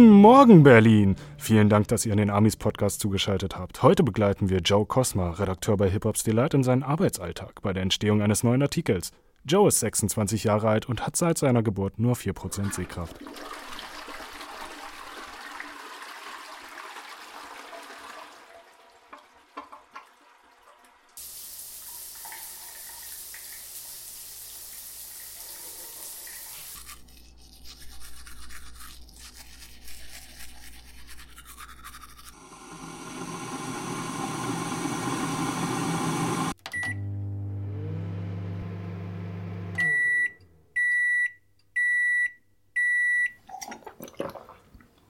Guten Morgen, Berlin! Vielen Dank, dass ihr in den Amis Podcast zugeschaltet habt. Heute begleiten wir Joe Cosma, Redakteur bei Hip Hop's Delight, in seinen Arbeitsalltag bei der Entstehung eines neuen Artikels. Joe ist 26 Jahre alt und hat seit seiner Geburt nur 4% Sehkraft.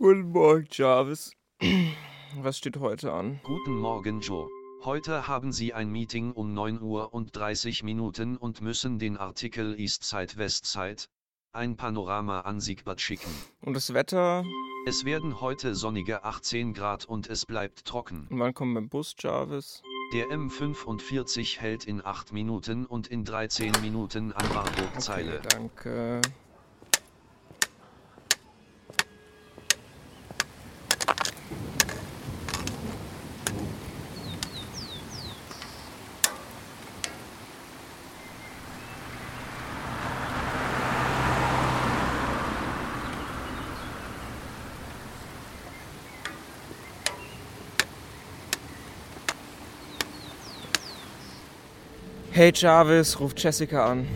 Guten Morgen, Jarvis. Was steht heute an? Guten Morgen, Joe. Heute haben Sie ein Meeting um 9 Uhr und 30 Minuten und müssen den Artikel Eastside Westside, ein Panorama an Siegbad schicken. Und das Wetter? Es werden heute sonnige 18 Grad und es bleibt trocken. Und wann kommt mein Bus, Jarvis? Der M45 hält in 8 Minuten und in 13 Minuten an Marburg-Zeile. Okay, danke. Hey Jarvis, ruft Jessica an.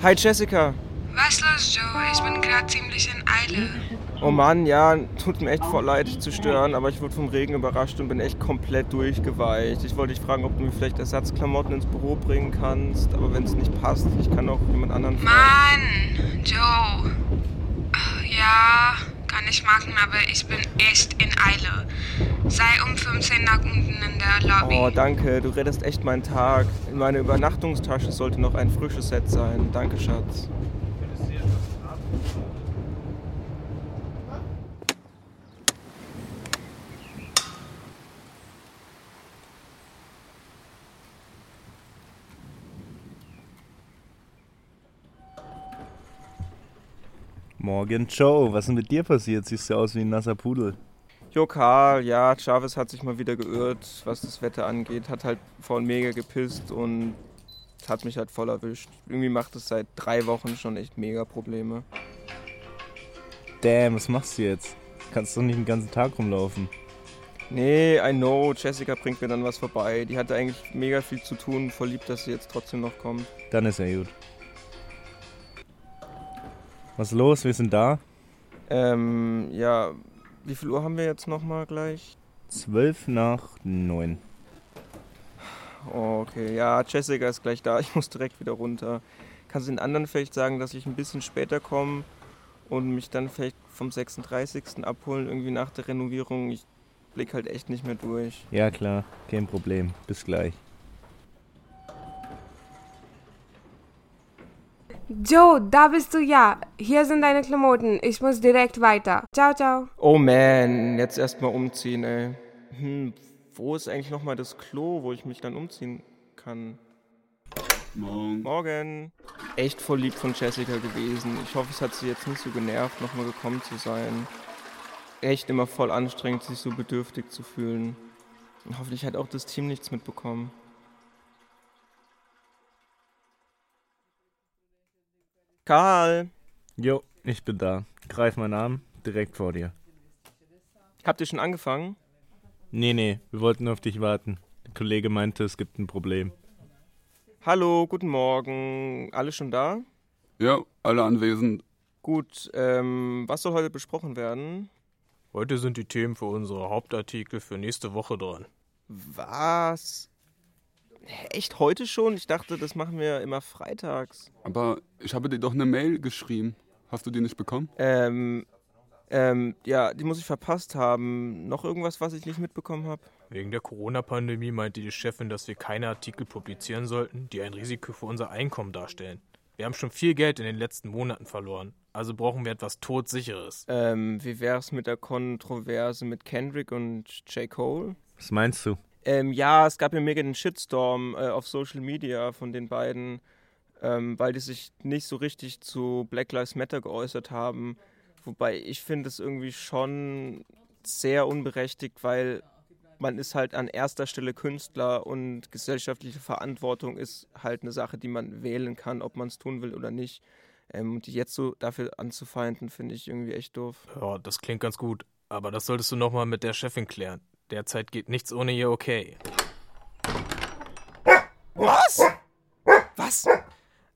Hi Jessica. Was los, Joe? Ich bin gerade ziemlich in Eile. Oh Mann, ja, tut mir echt voll leid, dich zu stören, aber ich wurde vom Regen überrascht und bin echt komplett durchgeweicht. Ich wollte dich fragen, ob du mir vielleicht Ersatzklamotten ins Büro bringen kannst, aber wenn es nicht passt, ich kann auch jemand anderen fragen. Mann, Joe. Ja, kann ich machen, aber ich bin echt in Eile. Sei um 15 nach unten in der Lobby. Oh, danke, du rettest echt meinen Tag. In meiner Übernachtungstasche sollte noch ein frisches Set sein. Danke, Schatz. Morgen, Joe. Was ist denn mit dir passiert? Siehst du aus wie ein nasser Pudel. Jo, Karl, ja, Chavez hat sich mal wieder geirrt, was das Wetter angeht. Hat halt vorhin mega gepisst und hat mich halt voll erwischt. Irgendwie macht es seit drei Wochen schon echt mega Probleme. Damn, was machst du jetzt? Kannst doch nicht den ganzen Tag rumlaufen. Nee, I know, Jessica bringt mir dann was vorbei. Die hatte eigentlich mega viel zu tun, voll lieb, dass sie jetzt trotzdem noch kommt. Dann ist er gut. Was ist los? Wir sind da. Ähm, ja, wie viel Uhr haben wir jetzt nochmal gleich? Zwölf nach neun. Oh, okay, ja, Jessica ist gleich da. Ich muss direkt wieder runter. Kannst du den anderen vielleicht sagen, dass ich ein bisschen später komme und mich dann vielleicht vom 36. abholen, irgendwie nach der Renovierung? Ich blick halt echt nicht mehr durch. Ja, klar, kein Problem. Bis gleich. Joe, da bist du ja. Hier sind deine Klamotten. Ich muss direkt weiter. Ciao, ciao. Oh man, jetzt erstmal umziehen, ey. Hm, wo ist eigentlich nochmal das Klo, wo ich mich dann umziehen kann? Morgen. Morgen. Echt voll lieb von Jessica gewesen. Ich hoffe, es hat sie jetzt nicht so genervt, nochmal gekommen zu sein. Echt immer voll anstrengend, sich so bedürftig zu fühlen. Und hoffentlich hat auch das Team nichts mitbekommen. Karl, Jo, ich bin da. Greif meinen Arm, direkt vor dir. habt ihr schon angefangen? Nee, nee, wir wollten nur auf dich warten. Der Kollege meinte, es gibt ein Problem. Hallo, guten Morgen. Alle schon da? Ja, alle anwesend. Gut, ähm, was soll heute besprochen werden? Heute sind die Themen für unsere Hauptartikel für nächste Woche dran. Was? Echt heute schon? Ich dachte, das machen wir immer freitags. Aber ich habe dir doch eine Mail geschrieben. Hast du die nicht bekommen? Ähm, ähm, ja, die muss ich verpasst haben. Noch irgendwas, was ich nicht mitbekommen habe? Wegen der Corona-Pandemie meinte die Chefin, dass wir keine Artikel publizieren sollten, die ein Risiko für unser Einkommen darstellen. Wir haben schon viel Geld in den letzten Monaten verloren, also brauchen wir etwas Todsicheres. Ähm, wie wär's mit der Kontroverse mit Kendrick und J. Cole? Was meinst du? Ähm, ja, es gab ja mega den Shitstorm äh, auf Social Media von den beiden, ähm, weil die sich nicht so richtig zu Black Lives Matter geäußert haben. Wobei ich finde es irgendwie schon sehr unberechtigt, weil man ist halt an erster Stelle Künstler und gesellschaftliche Verantwortung ist halt eine Sache, die man wählen kann, ob man es tun will oder nicht. Ähm, und die jetzt so dafür anzufeinden, finde ich irgendwie echt doof. Ja, das klingt ganz gut. Aber das solltest du nochmal mit der Chefin klären. Derzeit geht nichts ohne ihr okay. Was? Was?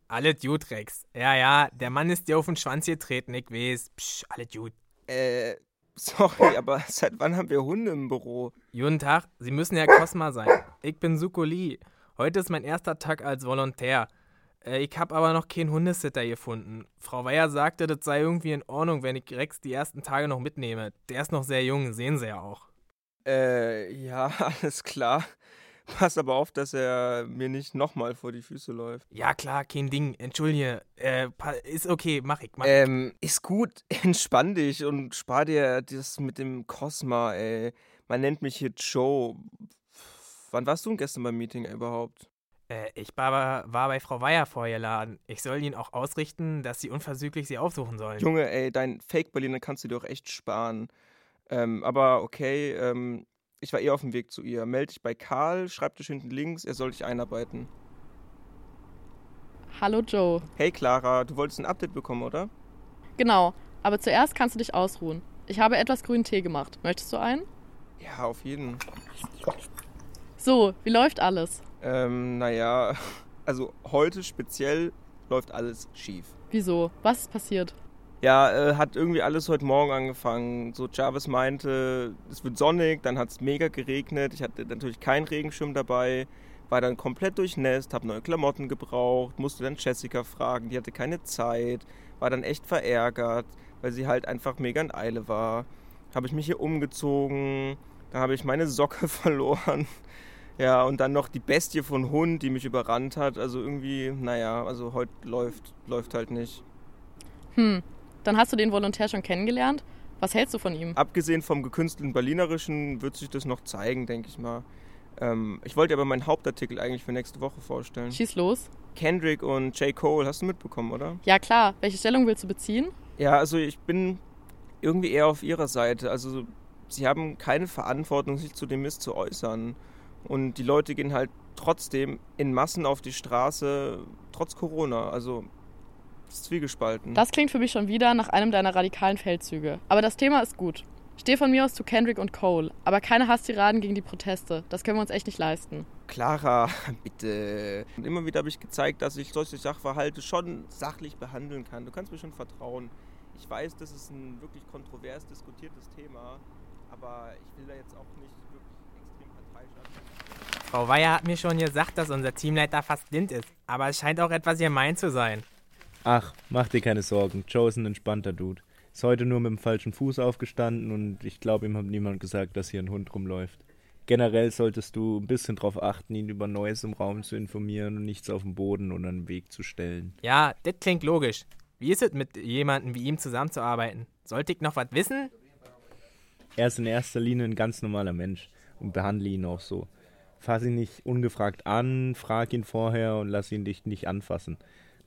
Alle Dude, Rex. Ja, ja, der Mann ist dir auf den Schwanz getreten, ich weiß. Psch, alle Dude. Äh, sorry, aber seit wann haben wir Hunde im Büro? Guten Tag, Sie müssen Herr Cosma sein. Ich bin Suko Lee. Heute ist mein erster Tag als Volontär. Äh, ich habe aber noch keinen Hundesitter gefunden. Frau Weyer sagte, das sei irgendwie in Ordnung, wenn ich Rex die ersten Tage noch mitnehme. Der ist noch sehr jung, sehen Sie ja auch. Äh, ja, alles klar. Pass aber auf, dass er mir nicht nochmal vor die Füße läuft. Ja, klar, kein Ding. Entschuldige. Äh, ist okay, mach ich, mach ich. Ähm, ist gut, entspann dich und spar dir das mit dem Cosma, ey. Man nennt mich hier Joe. Wann warst du denn gestern beim Meeting überhaupt? Äh, ich war, war bei Frau Weyer vorgeladen. Ich soll Ihnen auch ausrichten, dass Sie unversüglich Sie aufsuchen sollen. Junge, ey, dein Fake-Berliner kannst du dir auch echt sparen. Ähm, aber okay, ähm, ich war eh auf dem Weg zu ihr. Meld dich bei Karl, Schreibtisch hinten links, er soll dich einarbeiten. Hallo Joe. Hey Clara, du wolltest ein Update bekommen, oder? Genau, aber zuerst kannst du dich ausruhen. Ich habe etwas grünen Tee gemacht. Möchtest du einen? Ja, auf jeden. So, wie läuft alles? Ähm, naja, also heute speziell läuft alles schief. Wieso? Was ist passiert? Ja, äh, hat irgendwie alles heute Morgen angefangen. So Jarvis meinte, es wird sonnig, dann hat es mega geregnet. Ich hatte natürlich keinen Regenschirm dabei, war dann komplett durchnässt, habe neue Klamotten gebraucht, musste dann Jessica fragen, die hatte keine Zeit, war dann echt verärgert, weil sie halt einfach mega in Eile war. Habe ich mich hier umgezogen, dann habe ich meine Socke verloren. Ja, und dann noch die Bestie von Hund, die mich überrannt hat. Also irgendwie, naja, also heute läuft, läuft halt nicht. Hm, dann hast du den Volontär schon kennengelernt? Was hältst du von ihm? Abgesehen vom gekünstelten Berlinerischen wird sich das noch zeigen, denke ich mal. Ähm, ich wollte aber meinen Hauptartikel eigentlich für nächste Woche vorstellen. Schieß los. Kendrick und J. Cole, hast du mitbekommen, oder? Ja klar, welche Stellung willst du beziehen? Ja, also ich bin irgendwie eher auf ihrer Seite. Also sie haben keine Verantwortung, sich zu dem Mist zu äußern. Und die Leute gehen halt trotzdem in Massen auf die Straße, trotz Corona. Also ist zwiegespalten. Das klingt für mich schon wieder nach einem deiner radikalen Feldzüge. Aber das Thema ist gut. Steh von mir aus zu Kendrick und Cole, aber keine Hasstiraden gegen die Proteste. Das können wir uns echt nicht leisten. Clara, bitte. Und immer wieder habe ich gezeigt, dass ich solche Sachverhalte schon sachlich behandeln kann. Du kannst mir schon vertrauen. Ich weiß, das ist ein wirklich kontrovers diskutiertes Thema, aber ich will da jetzt auch nicht wirklich extrem parteiisch. Frau Weyer hat mir schon gesagt, dass unser Teamleiter fast blind ist. Aber es scheint auch etwas gemein zu sein. Ach, mach dir keine Sorgen. Joe ist ein entspannter Dude. Ist heute nur mit dem falschen Fuß aufgestanden und ich glaube, ihm hat niemand gesagt, dass hier ein Hund rumläuft. Generell solltest du ein bisschen darauf achten, ihn über Neues im Raum zu informieren und nichts auf den Boden oder einen Weg zu stellen. Ja, das klingt logisch. Wie ist es, mit jemandem wie ihm zusammenzuarbeiten? Sollte ich noch was wissen? Er ist in erster Linie ein ganz normaler Mensch und behandle ihn auch so. Fass ihn nicht ungefragt an, frag ihn vorher und lass ihn dich nicht anfassen.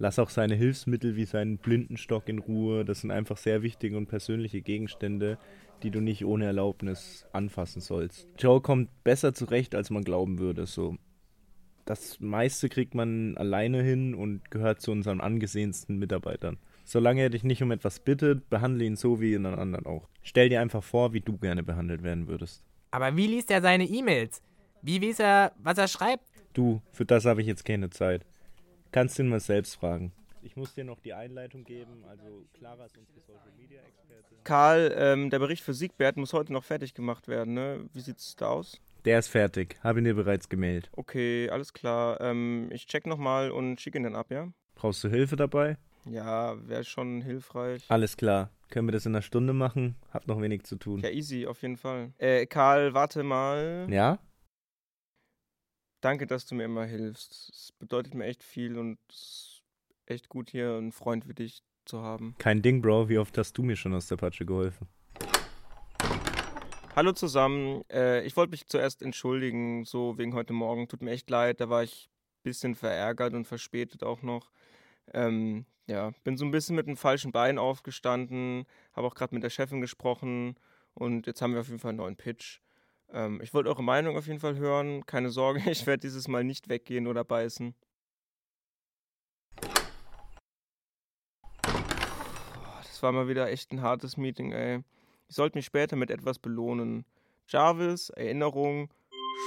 Lass auch seine Hilfsmittel wie seinen Blindenstock in Ruhe. Das sind einfach sehr wichtige und persönliche Gegenstände, die du nicht ohne Erlaubnis anfassen sollst. Joe kommt besser zurecht, als man glauben würde. So, das meiste kriegt man alleine hin und gehört zu unseren angesehensten Mitarbeitern. Solange er dich nicht um etwas bittet, behandle ihn so wie einen anderen auch. Stell dir einfach vor, wie du gerne behandelt werden würdest. Aber wie liest er seine E-Mails? Wie weiß er, was er schreibt? Du, für das habe ich jetzt keine Zeit. Kannst ihn mal selbst fragen. Ich muss dir noch die Einleitung geben. Also, Clara ist unsere Social Media Expertin. Karl, ähm, der Bericht für Siegbert muss heute noch fertig gemacht werden, ne? Wie sieht's da aus? Der ist fertig. Habe ihn dir bereits gemeldet. Okay, alles klar. Ähm, ich check nochmal und schicke ihn dann ab, ja? Brauchst du Hilfe dabei? Ja, wäre schon hilfreich. Alles klar. Können wir das in einer Stunde machen? Hab noch wenig zu tun. Ja, easy, auf jeden Fall. Äh, Karl, warte mal. Ja? Danke, dass du mir immer hilfst. Es bedeutet mir echt viel und es ist echt gut, hier einen Freund wie dich zu haben. Kein Ding, Bro. Wie oft hast du mir schon aus der Patsche geholfen? Hallo zusammen. Äh, ich wollte mich zuerst entschuldigen, so wegen heute Morgen. Tut mir echt leid, da war ich ein bisschen verärgert und verspätet auch noch. Ähm, ja, bin so ein bisschen mit dem falschen Bein aufgestanden, habe auch gerade mit der Chefin gesprochen und jetzt haben wir auf jeden Fall einen neuen Pitch. Ähm, ich wollte eure Meinung auf jeden Fall hören. Keine Sorge, ich werde dieses Mal nicht weggehen oder beißen. Das war mal wieder echt ein hartes Meeting, ey. Ich sollte mich später mit etwas belohnen. Jarvis, Erinnerung,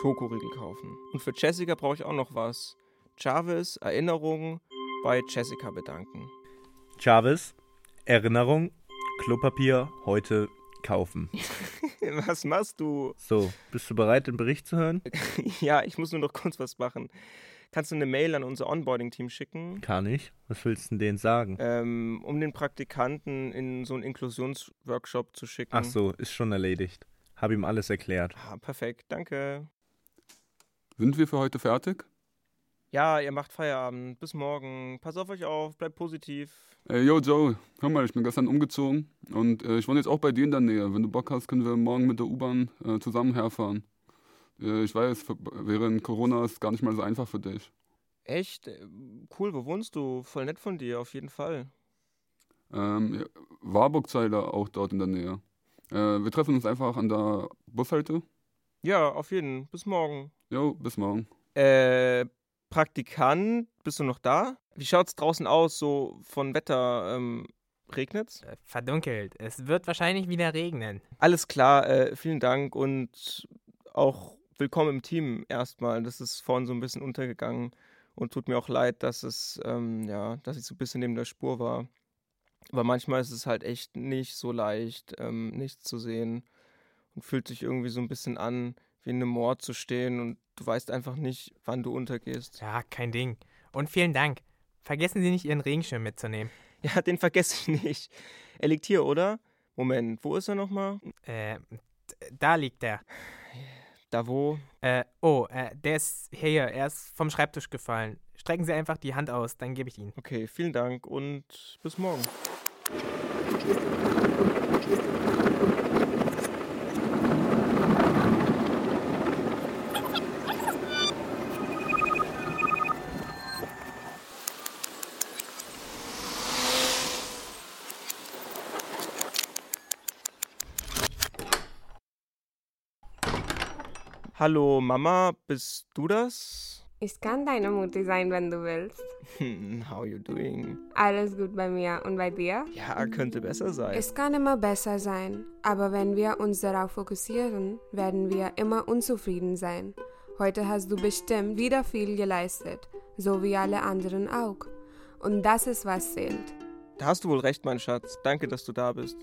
Schokoriegel kaufen. Und für Jessica brauche ich auch noch was. Jarvis, Erinnerung, bei Jessica bedanken. Jarvis, Erinnerung, Klopapier heute kaufen. was machst du? So, bist du bereit, den Bericht zu hören? ja, ich muss nur noch kurz was machen. Kannst du eine Mail an unser Onboarding-Team schicken? Kann ich. Was willst du denn denen sagen? Ähm, um den Praktikanten in so einen Inklusionsworkshop zu schicken. Ach so, ist schon erledigt. Hab ihm alles erklärt. Ah, perfekt, danke. Sind wir für heute fertig? Ja, ihr macht Feierabend. Bis morgen. Pass auf euch auf, bleibt positiv. Ey, yo, Joe, hör mal, ich bin gestern umgezogen und äh, ich wohne jetzt auch bei dir in der Nähe. Wenn du Bock hast, können wir morgen mit der U-Bahn äh, zusammen herfahren. Äh, ich weiß, während Corona ist gar nicht mal so einfach für dich. Echt? Äh, cool, wo wohnst du? Voll nett von dir, auf jeden Fall. Ähm, Warburg-Zeiler auch dort in der Nähe. Äh, wir treffen uns einfach an der Bushalte. Ja, auf jeden. Bis morgen. Jo, bis morgen. Äh, Praktikant, bist du noch da? Wie schaut's draußen aus, so von Wetter? Ähm, regnet's? Äh, verdunkelt. Es wird wahrscheinlich wieder regnen. Alles klar, äh, vielen Dank und auch willkommen im Team erstmal. Das ist vorhin so ein bisschen untergegangen und tut mir auch leid, dass es, ähm, ja, dass ich so ein bisschen neben der Spur war. Aber manchmal ist es halt echt nicht so leicht, ähm, nichts zu sehen und fühlt sich irgendwie so ein bisschen an, wie in einem Moor zu stehen und du weißt einfach nicht, wann du untergehst. Ja, kein Ding. Und vielen Dank. Vergessen Sie nicht, Ihren Regenschirm mitzunehmen. Ja, den vergesse ich nicht. Er liegt hier, oder? Moment, wo ist er nochmal? Äh, da liegt er. Da wo? Äh, oh, äh, der ist hier, er ist vom Schreibtisch gefallen. Strecken Sie einfach die Hand aus, dann gebe ich ihn. Okay, vielen Dank und bis morgen. Hallo Mama, bist du das? Ich kann deine Mutti sein, wenn du willst. How you doing? Alles gut bei mir und bei dir? Ja, könnte besser sein. Es kann immer besser sein, aber wenn wir uns darauf fokussieren, werden wir immer unzufrieden sein. Heute hast du bestimmt wieder viel geleistet, so wie alle anderen auch. Und das ist, was zählt. Da hast du wohl recht, mein Schatz. Danke, dass du da bist.